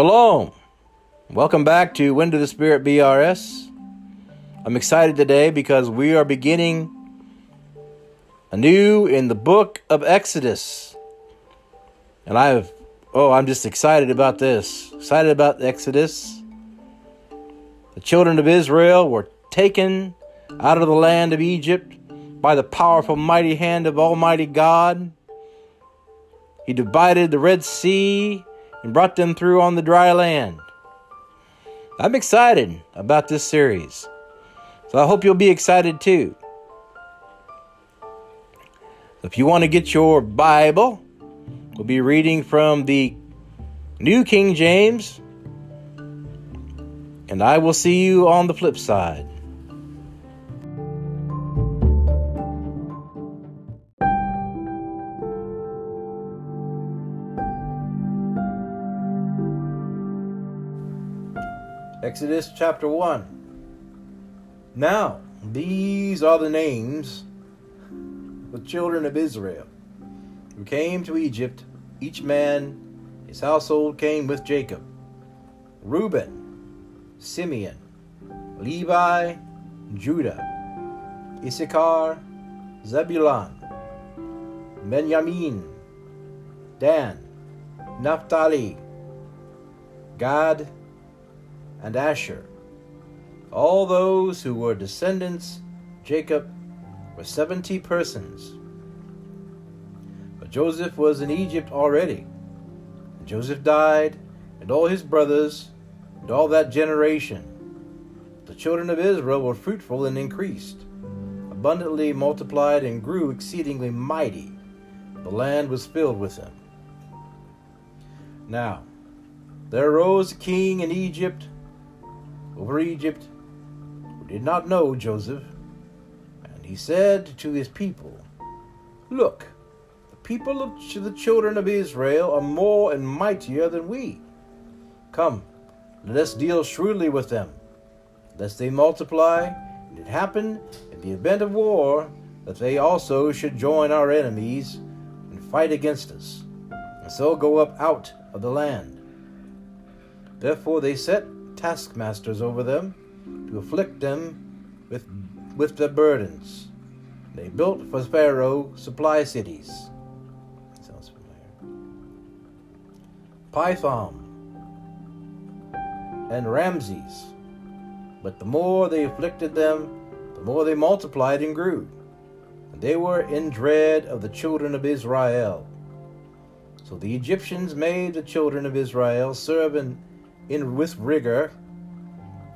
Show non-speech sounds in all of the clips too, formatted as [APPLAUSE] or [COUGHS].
Shalom. Welcome back to Wind of the Spirit BRS. I'm excited today because we are beginning anew in the book of Exodus. And I've, oh, I'm just excited about this. Excited about Exodus. The children of Israel were taken out of the land of Egypt by the powerful, mighty hand of Almighty God. He divided the Red Sea and brought them through on the dry land. I'm excited about this series. So I hope you'll be excited too. If you want to get your Bible, we'll be reading from the New King James. And I will see you on the flip side. Exodus chapter 1. Now, these are the names of the children of Israel who came to Egypt. Each man, his household came with Jacob Reuben, Simeon, Levi, Judah, Issachar, Zebulun, Benjamin, Dan, Naphtali, Gad, and Asher. All those who were descendants Jacob were seventy persons. But Joseph was in Egypt already. And Joseph died, and all his brothers, and all that generation. The children of Israel were fruitful and increased, abundantly multiplied and grew exceedingly mighty. The land was filled with them. Now, there arose a king in Egypt over Egypt who did not know Joseph. And he said to his people, Look, the people of the children of Israel are more and mightier than we. Come, let us deal shrewdly with them, lest they multiply, and it happen in the event of war that they also should join our enemies and fight against us, and so go up out of the land. Therefore they set taskmasters over them to afflict them with, with their burdens. They built for Pharaoh supply cities. Sounds familiar. Pithom and Ramses. But the more they afflicted them, the more they multiplied and grew. And they were in dread of the children of Israel. So the Egyptians made the children of Israel serve in in with rigor,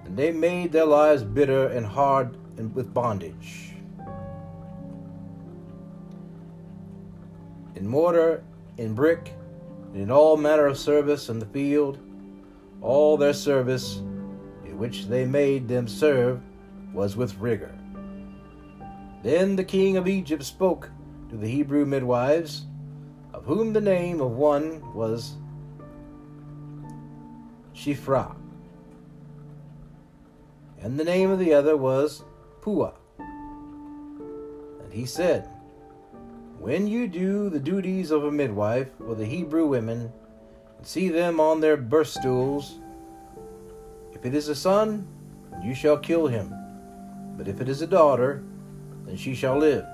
and they made their lives bitter and hard and with bondage. In mortar, in brick, and in all manner of service in the field, all their service in which they made them serve was with rigor. Then the king of Egypt spoke to the Hebrew midwives, of whom the name of one was Shiphrah. And the name of the other was Puah. And he said, When you do the duties of a midwife for the Hebrew women, and see them on their birth stools, if it is a son, you shall kill him. But if it is a daughter, then she shall live.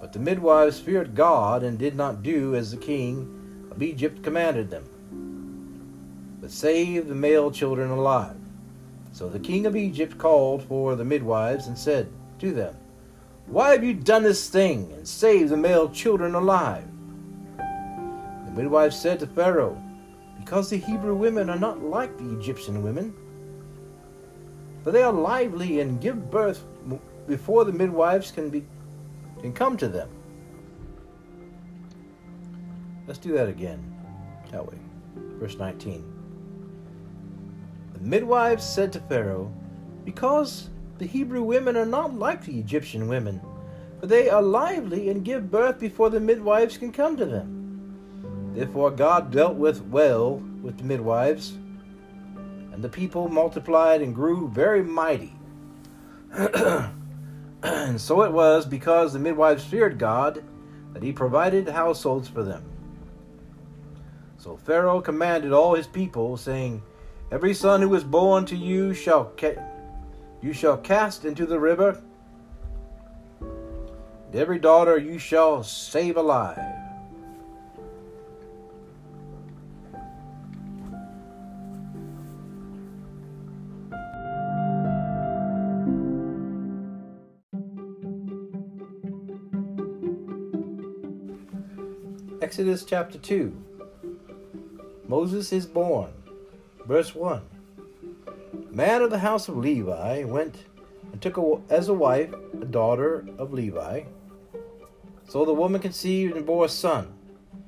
But the midwives feared God and did not do as the king of Egypt commanded them save the male children alive. So the king of Egypt called for the midwives and said to them, Why have you done this thing and saved the male children alive? The midwives said to Pharaoh, Because the Hebrew women are not like the Egyptian women, for they are lively and give birth before the midwives can be can come to them. Let's do that again, shall we? Verse 19. The midwives said to Pharaoh, Because the Hebrew women are not like the Egyptian women, for they are lively and give birth before the midwives can come to them. Therefore God dealt with well with the midwives, and the people multiplied and grew very mighty. [CLEARS THROAT] and so it was because the midwives feared God that he provided households for them. So Pharaoh commanded all his people, saying, Every son who is born to you shall ca- you shall cast into the river, and every daughter you shall save alive. Exodus chapter 2 Moses is born. Verse 1 A man of the house of Levi went and took a, as a wife a daughter of Levi. So the woman conceived and bore a son.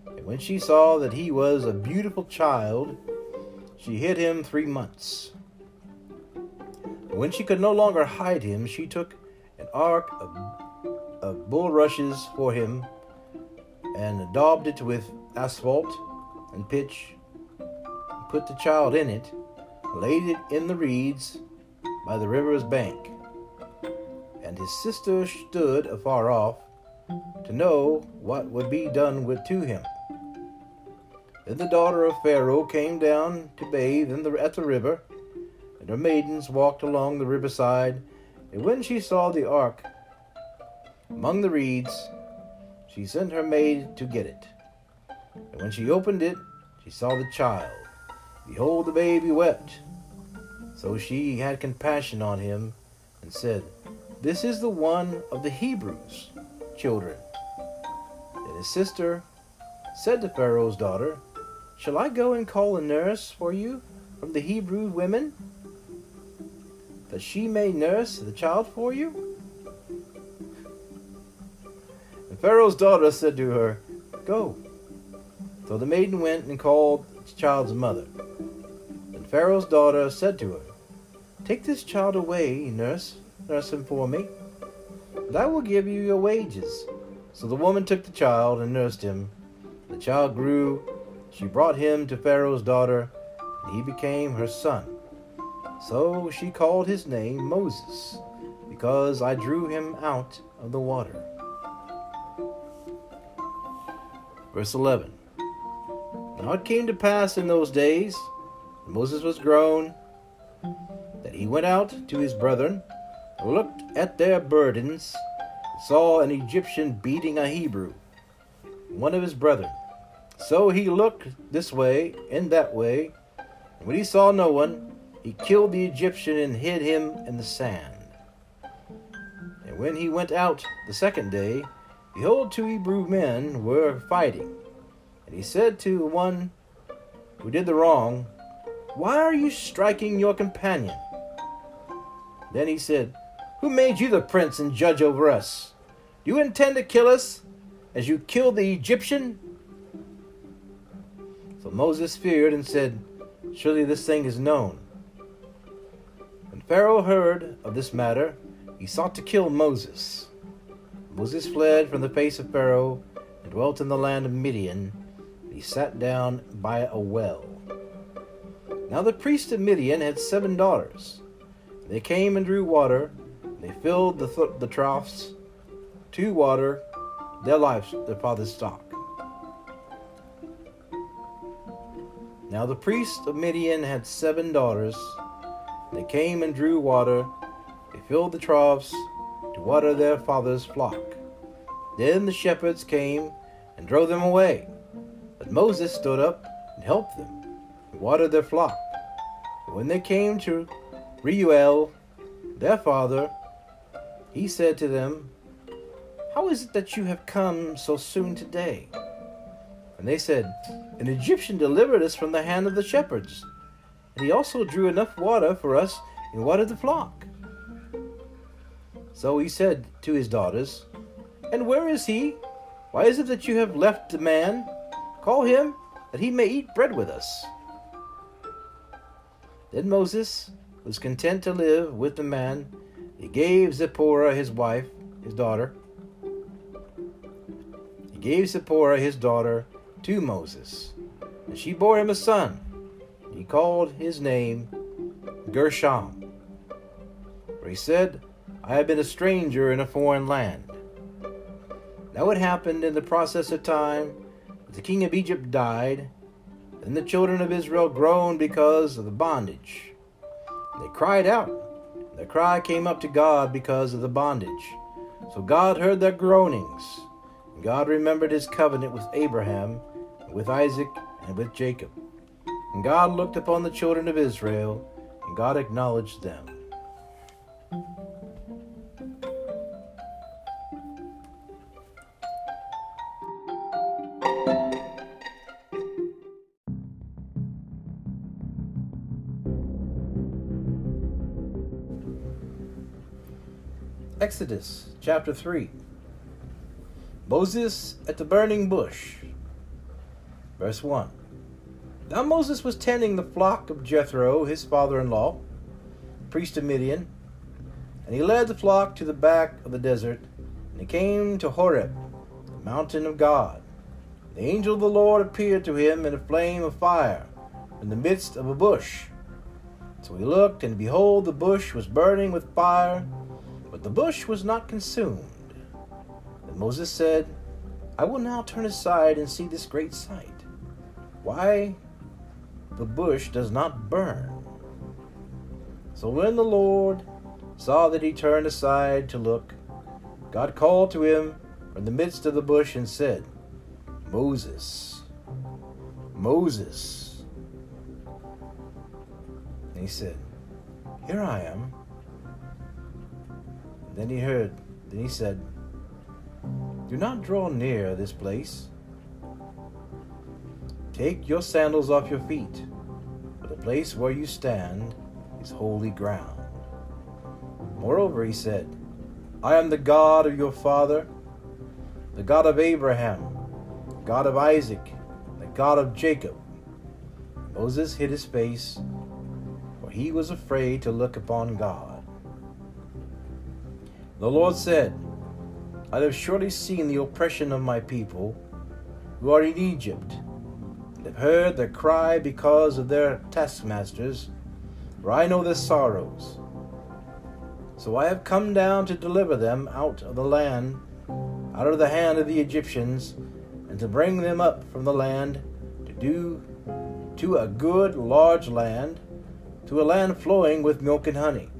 And when she saw that he was a beautiful child, she hid him three months. And when she could no longer hide him, she took an ark of, of bulrushes for him and daubed it with asphalt and pitch, put the child in it, laid it in the reeds by the river's bank. And his sister stood afar off to know what would be done with to him. Then the daughter of Pharaoh came down to bathe in the, at the river, and her maidens walked along the riverside. And when she saw the ark among the reeds, she sent her maid to get it. And when she opened it, she saw the child. Behold, the baby wept. So she had compassion on him and said, This is the one of the Hebrews' children. And his sister said to Pharaoh's daughter, Shall I go and call a nurse for you from the Hebrew women, that she may nurse the child for you? And Pharaoh's daughter said to her, Go. So the maiden went and called the child's mother. Pharaoh's daughter said to her, Take this child away, nurse, nurse him for me, and I will give you your wages. So the woman took the child and nursed him. The child grew. She brought him to Pharaoh's daughter, and he became her son. So she called his name Moses, because I drew him out of the water. Verse 11 Now it came to pass in those days, Moses was grown, that he went out to his brethren, looked at their burdens, saw an Egyptian beating a Hebrew, one of his brethren. So he looked this way and that way, and when he saw no one, he killed the Egyptian and hid him in the sand. And when he went out the second day, Behold, two Hebrew men were fighting. And he said to one who did the wrong, Why are you striking your companion? Then he said, Who made you the prince and judge over us? Do you intend to kill us as you killed the Egyptian? So Moses feared and said, Surely this thing is known. When Pharaoh heard of this matter, he sought to kill Moses. Moses fled from the face of Pharaoh and dwelt in the land of Midian. He sat down by a well. Now the priest of Midian had seven daughters. They came and drew water. And they filled the, th- the troughs to water their lives, their father's stock. Now the priest of Midian had seven daughters. They came and drew water. They filled the troughs to water their father's flock. Then the shepherds came and drove them away. But Moses stood up and helped them watered their flock. When they came to Reuel, their father, he said to them, How is it that you have come so soon today? And they said, An Egyptian delivered us from the hand of the shepherds, and he also drew enough water for us and watered the flock. So he said to his daughters, And where is he? Why is it that you have left the man? Call him, that he may eat bread with us. Then Moses was content to live with the man. He gave Zipporah his wife, his daughter. He gave Zipporah his daughter to Moses, and she bore him a son. He called his name Gershom. For he said, I have been a stranger in a foreign land. Now it happened in the process of time that the king of Egypt died, Then the children of Israel groaned because of the bondage. They cried out. Their cry came up to God because of the bondage. So God heard their groanings. And God remembered his covenant with Abraham, with Isaac, and with Jacob. And God looked upon the children of Israel, and God acknowledged them. Exodus chapter 3 Moses at the burning bush. Verse 1 Now Moses was tending the flock of Jethro, his father in law, priest of Midian, and he led the flock to the back of the desert, and he came to Horeb, the mountain of God. The angel of the Lord appeared to him in a flame of fire in the midst of a bush. So he looked, and behold, the bush was burning with fire the bush was not consumed. And Moses said, I will now turn aside and see this great sight. Why the bush does not burn. So when the Lord saw that he turned aside to look, God called to him from the midst of the bush and said, Moses, Moses. And he said, Here I am. Then he heard, then he said, Do not draw near this place. Take your sandals off your feet, for the place where you stand is holy ground. Moreover, he said, I am the God of your father, the God of Abraham, God of Isaac, the God of Jacob. Moses hid his face, for he was afraid to look upon God. The Lord said, I have surely seen the oppression of my people who are in Egypt, and have heard their cry because of their taskmasters, for I know their sorrows. So I have come down to deliver them out of the land, out of the hand of the Egyptians, and to bring them up from the land to do to a good large land, to a land flowing with milk and honey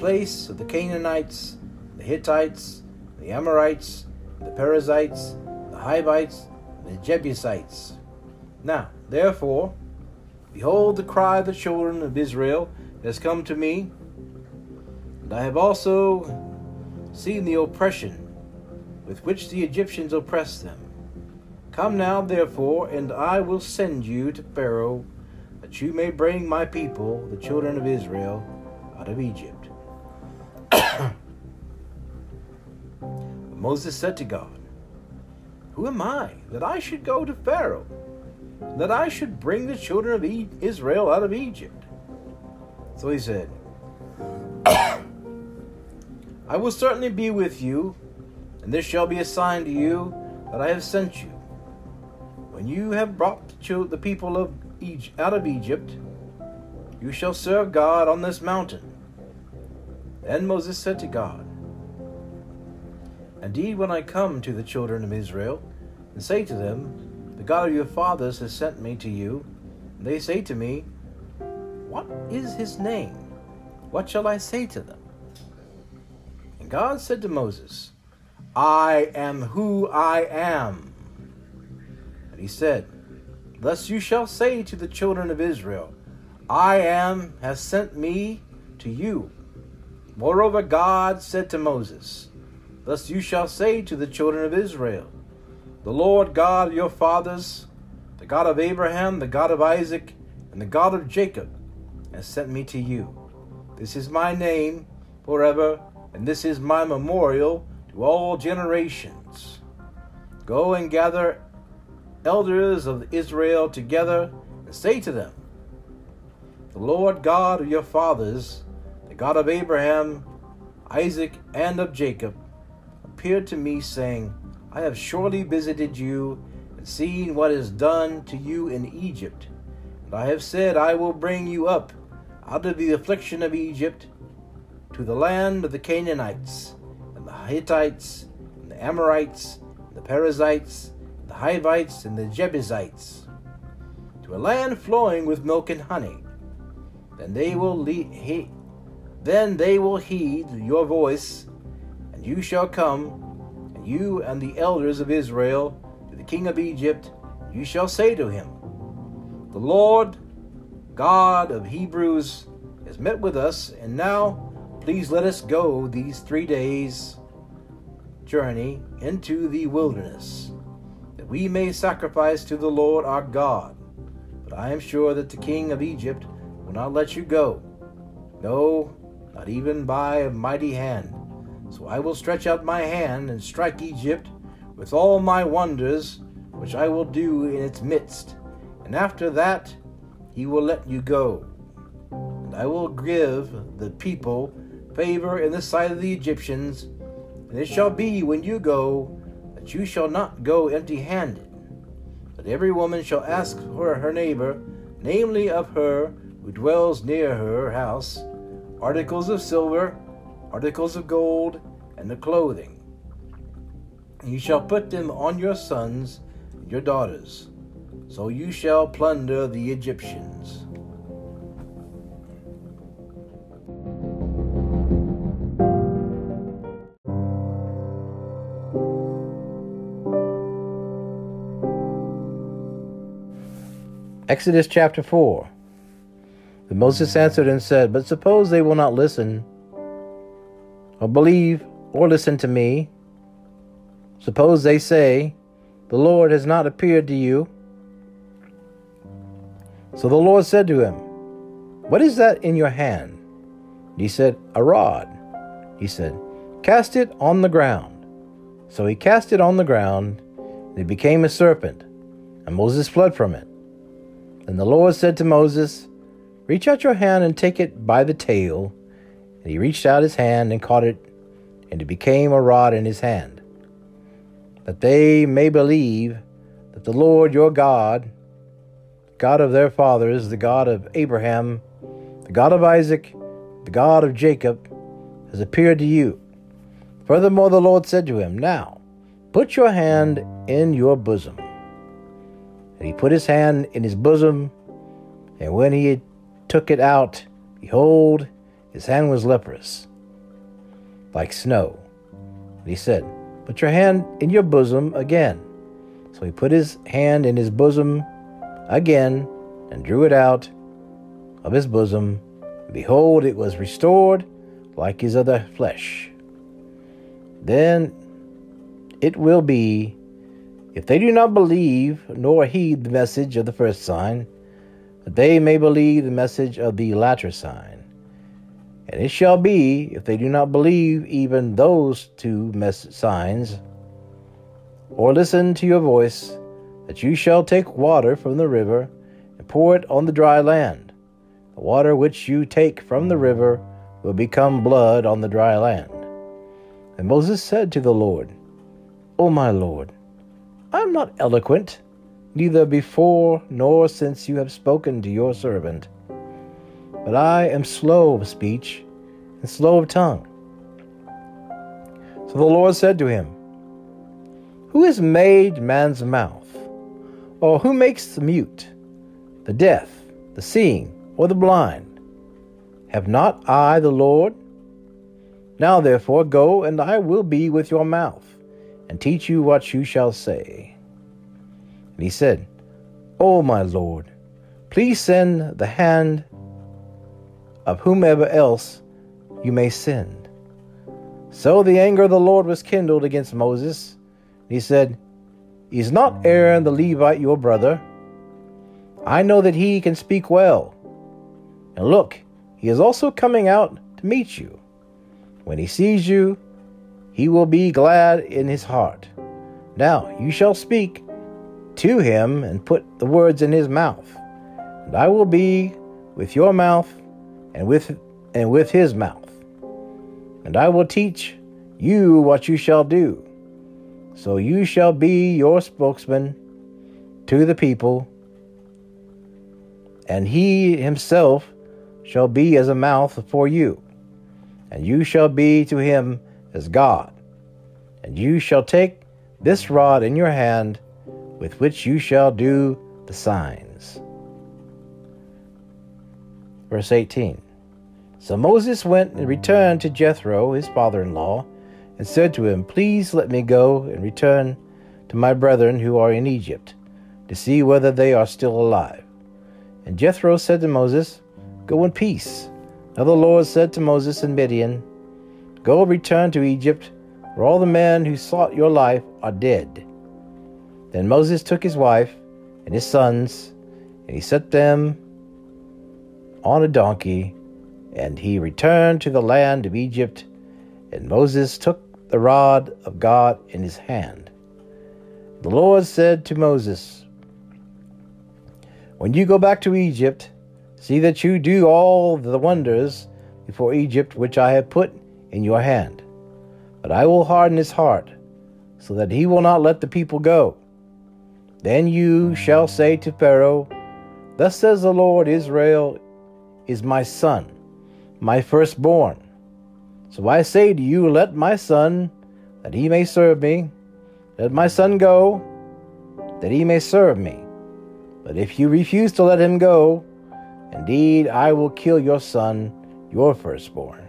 place of the Canaanites, the Hittites, the Amorites, the Perizzites, the Hivites, the Jebusites. Now, therefore, behold, the cry of the children of Israel has come to me, and I have also seen the oppression with which the Egyptians oppress them. Come now, therefore, and I will send you to Pharaoh, that you may bring my people, the children of Israel, out of Egypt. Moses said to God, Who am I that I should go to Pharaoh, that I should bring the children of Israel out of Egypt? So he said, [COUGHS] I will certainly be with you, and this shall be a sign to you that I have sent you. When you have brought the people of Egypt, out of Egypt, you shall serve God on this mountain. Then Moses said to God, Indeed, when I come to the children of Israel and say to them, The God of your fathers has sent me to you, and they say to me, What is his name? What shall I say to them? And God said to Moses, I am who I am. And he said, Thus you shall say to the children of Israel, I am has sent me to you. Moreover, God said to Moses, Thus you shall say to the children of Israel, The Lord God of your fathers, the God of Abraham, the God of Isaac, and the God of Jacob, has sent me to you. This is my name forever, and this is my memorial to all generations. Go and gather elders of Israel together, and say to them, The Lord God of your fathers, the God of Abraham, Isaac, and of Jacob, appeared to me, saying, I have surely visited you and seen what is done to you in Egypt. And I have said, I will bring you up out of the affliction of Egypt to the land of the Canaanites, and the Hittites, and the Amorites, and the Perizzites, and the Hivites, and the Jebusites. to a land flowing with milk and honey. Then they will le- he- then they will heed your voice, and you shall come, and you and the elders of Israel, to the king of Egypt, you shall say to him, The Lord God of Hebrews has met with us, and now please let us go these three days' journey into the wilderness, that we may sacrifice to the Lord our God. But I am sure that the king of Egypt will not let you go. No, not even by a mighty hand. So I will stretch out my hand and strike Egypt with all my wonders, which I will do in its midst. And after that, he will let you go. And I will give the people favor in the sight of the Egyptians. And it shall be when you go that you shall not go empty handed. But every woman shall ask for her neighbor, namely of her who dwells near her house, articles of silver, articles of gold, and the clothing. You shall put them on your sons and your daughters, so you shall plunder the Egyptians. Exodus chapter 4 But Moses answered and said, But suppose they will not listen, or believe, or listen to me. Suppose they say, The Lord has not appeared to you. So the Lord said to him, What is that in your hand? He said, A rod. He said, Cast it on the ground. So he cast it on the ground, and it became a serpent, and Moses fled from it. Then the Lord said to Moses, Reach out your hand and take it by the tail. And he reached out his hand and caught it, and it became a rod in his hand. That they may believe that the Lord your God, God of their fathers, the God of Abraham, the God of Isaac, the God of Jacob, has appeared to you. Furthermore, the Lord said to him, Now put your hand in your bosom. And he put his hand in his bosom, and when he took it out, behold, his hand was leprous, like snow. And he said, Put your hand in your bosom again. So he put his hand in his bosom again, and drew it out of his bosom. Behold, it was restored like his other flesh. Then it will be if they do not believe nor heed the message of the first sign, that they may believe the message of the latter sign. And it shall be, if they do not believe even those two signs, or listen to your voice, that you shall take water from the river and pour it on the dry land. The water which you take from the river will become blood on the dry land. And Moses said to the Lord, O my Lord, I am not eloquent, neither before nor since you have spoken to your servant. But I am slow of speech and slow of tongue. So the Lord said to him, Who has made man's mouth? Or who makes the mute, the deaf, the seeing, or the blind? Have not I the Lord? Now therefore go, and I will be with your mouth and teach you what you shall say. And he said, O my Lord, please send the hand of whomever else you may send. So the anger of the Lord was kindled against Moses. He said, Is not Aaron the Levite your brother? I know that he can speak well. And look, he is also coming out to meet you. When he sees you, he will be glad in his heart. Now you shall speak to him and put the words in his mouth. And I will be with your mouth and with and with his mouth. And I will teach you what you shall do. So you shall be your spokesman to the people, and he himself shall be as a mouth for you, and you shall be to him as God. And you shall take this rod in your hand with which you shall do the signs. Verse 18 So Moses went and returned to Jethro, his father in law, and said to him, Please let me go and return to my brethren who are in Egypt, to see whether they are still alive. And Jethro said to Moses, Go in peace. Now the Lord said to Moses and Midian, Go return to Egypt, for all the men who sought your life are dead. Then Moses took his wife and his sons, and he set them on a donkey, and he returned to the land of Egypt. And Moses took the rod of God in his hand. The Lord said to Moses, When you go back to Egypt, see that you do all the wonders before Egypt which I have put in your hand. But I will harden his heart, so that he will not let the people go. Then you shall say to Pharaoh, Thus says the Lord Israel is my son, my firstborn. So I say to you, Let my son, that he may serve me, let my son go, that he may serve me. But if you refuse to let him go, indeed I will kill your son, your firstborn.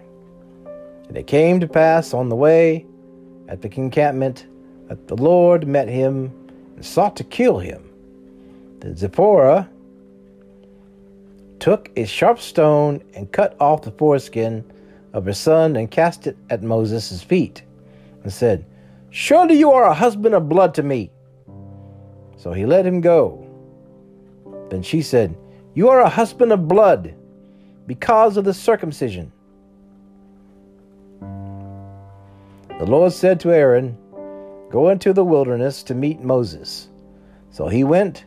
And it came to pass on the way at the encampment that the Lord met him and sought to kill him. Then Zipporah took a sharp stone and cut off the foreskin of her son and cast it at Moses' feet, and said, Surely you are a husband of blood to me. So he let him go. Then she said, You are a husband of blood because of the circumcision. The Lord said to Aaron, Go into the wilderness to meet Moses. So he went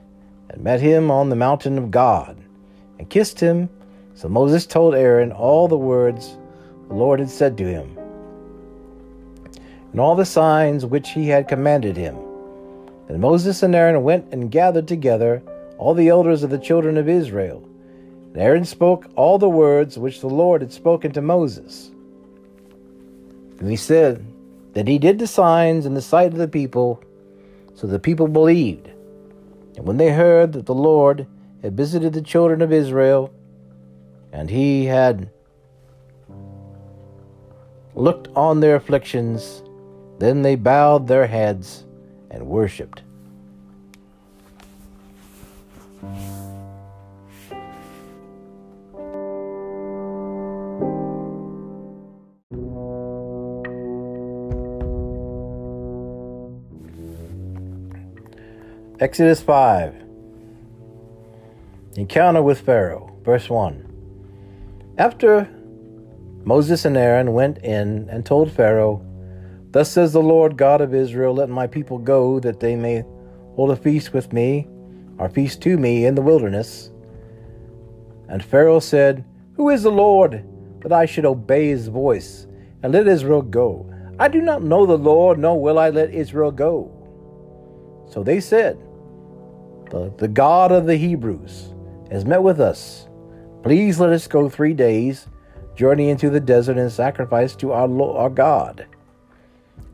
and met him on the mountain of God and kissed him. So Moses told Aaron all the words the Lord had said to him, and all the signs which he had commanded him. Then Moses and Aaron went and gathered together all the elders of the children of Israel. And Aaron spoke all the words which the Lord had spoken to Moses. And he said that he did the signs in the sight of the people, so the people believed. And when they heard that the Lord had visited the children of Israel, and he had looked on their afflictions, then they bowed their heads and worshipped. Exodus 5 Encounter with Pharaoh, verse 1. After Moses and Aaron went in and told Pharaoh, Thus says the Lord God of Israel, Let my people go, that they may hold a feast with me, or feast to me in the wilderness. And Pharaoh said, Who is the Lord, that I should obey his voice, and let Israel go? I do not know the Lord, nor will I let Israel go. So they said, The, the God of the Hebrews has met with us. Please let us go three days, journey into the desert, and sacrifice to our, Lord, our God,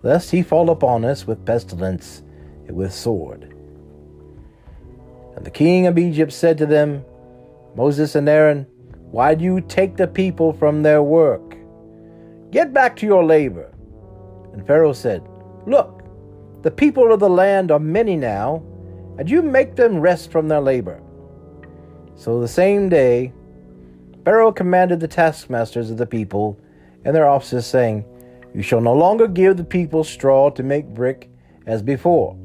lest he fall upon us with pestilence and with sword. And the king of Egypt said to them, Moses and Aaron, why do you take the people from their work? Get back to your labor. And Pharaoh said, Look, the people of the land are many now, and you make them rest from their labor. So the same day, Pharaoh commanded the taskmasters of the people and their officers, saying, You shall no longer give the people straw to make brick as before.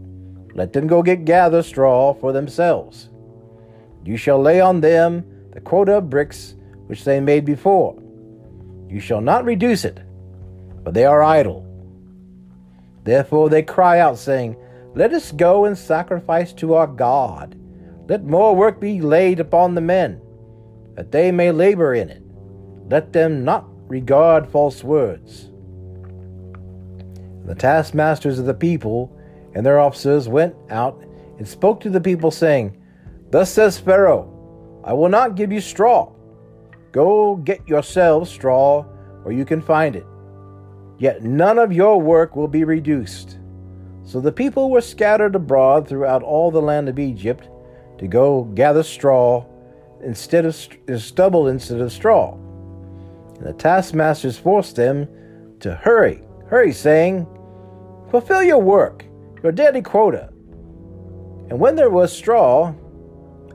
Let them go get gather straw for themselves. You shall lay on them the quota of bricks which they made before. You shall not reduce it, but they are idle. Therefore they cry out, saying, Let us go and sacrifice to our God let more work be laid upon the men, that they may labor in it. Let them not regard false words. The taskmasters of the people and their officers went out and spoke to the people, saying, Thus says Pharaoh, I will not give you straw. Go get yourselves straw where you can find it. Yet none of your work will be reduced. So the people were scattered abroad throughout all the land of Egypt to go gather straw instead of st- stubble instead of straw. And the taskmasters forced them to hurry, hurry, saying, Fulfill your work, your daily quota. And when there was straw,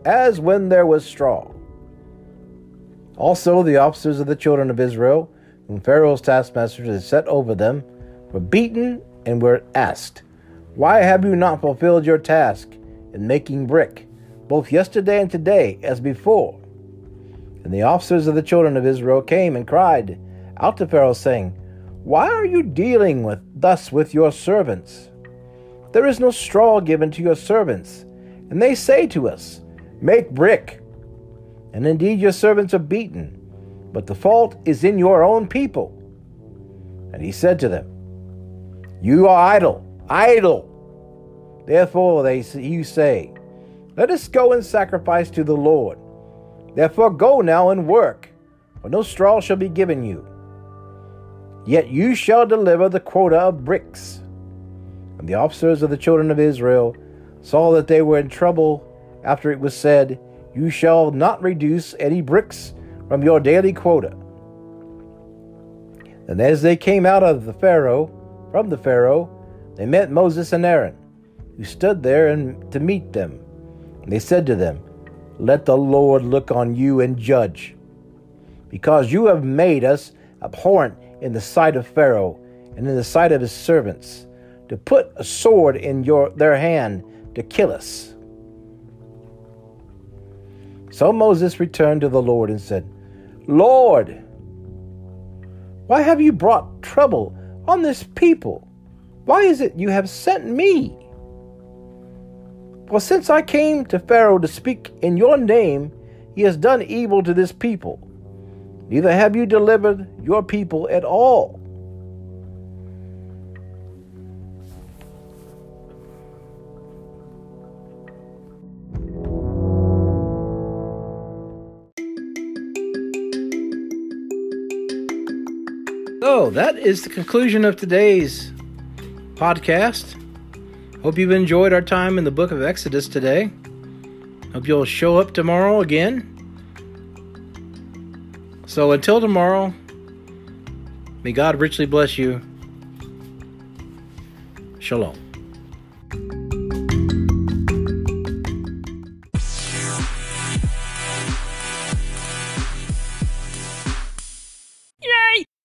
as when there was straw. Also, the officers of the children of Israel, whom Pharaoh's taskmasters had set over them, were beaten and were asked, Why have you not fulfilled your task in making brick, both yesterday and today, as before? And the officers of the children of Israel came and cried out to Pharaoh, saying, Why are you dealing with thus with your servants? There is no straw given to your servants. And they say to us, Make brick. And indeed your servants are beaten, but the fault is in your own people. And he said to them, You are idle, idle. Therefore they you say, Let us go and sacrifice to the Lord. Therefore go now and work, for no straw shall be given you. Yet you shall deliver the quota of bricks. And the officers of the children of Israel saw that they were in trouble after it was said, You shall not reduce any bricks from your daily quota. And as they came out of the Pharaoh, from the Pharaoh, they met Moses and Aaron, who stood there and to meet them. They said to them, Let the Lord look on you and judge, because you have made us abhorrent in the sight of Pharaoh and in the sight of his servants, to put a sword in your their hand to kill us. So Moses returned to the Lord and said, Lord, why have you brought trouble on this people? Why is it you have sent me? For since I came to Pharaoh to speak in your name, he has done evil to this people. Neither have you delivered your people at all. So that is the conclusion of today's podcast. Hope you've enjoyed our time in the book of Exodus today. Hope you'll show up tomorrow again. So until tomorrow, may God richly bless you. Shalom.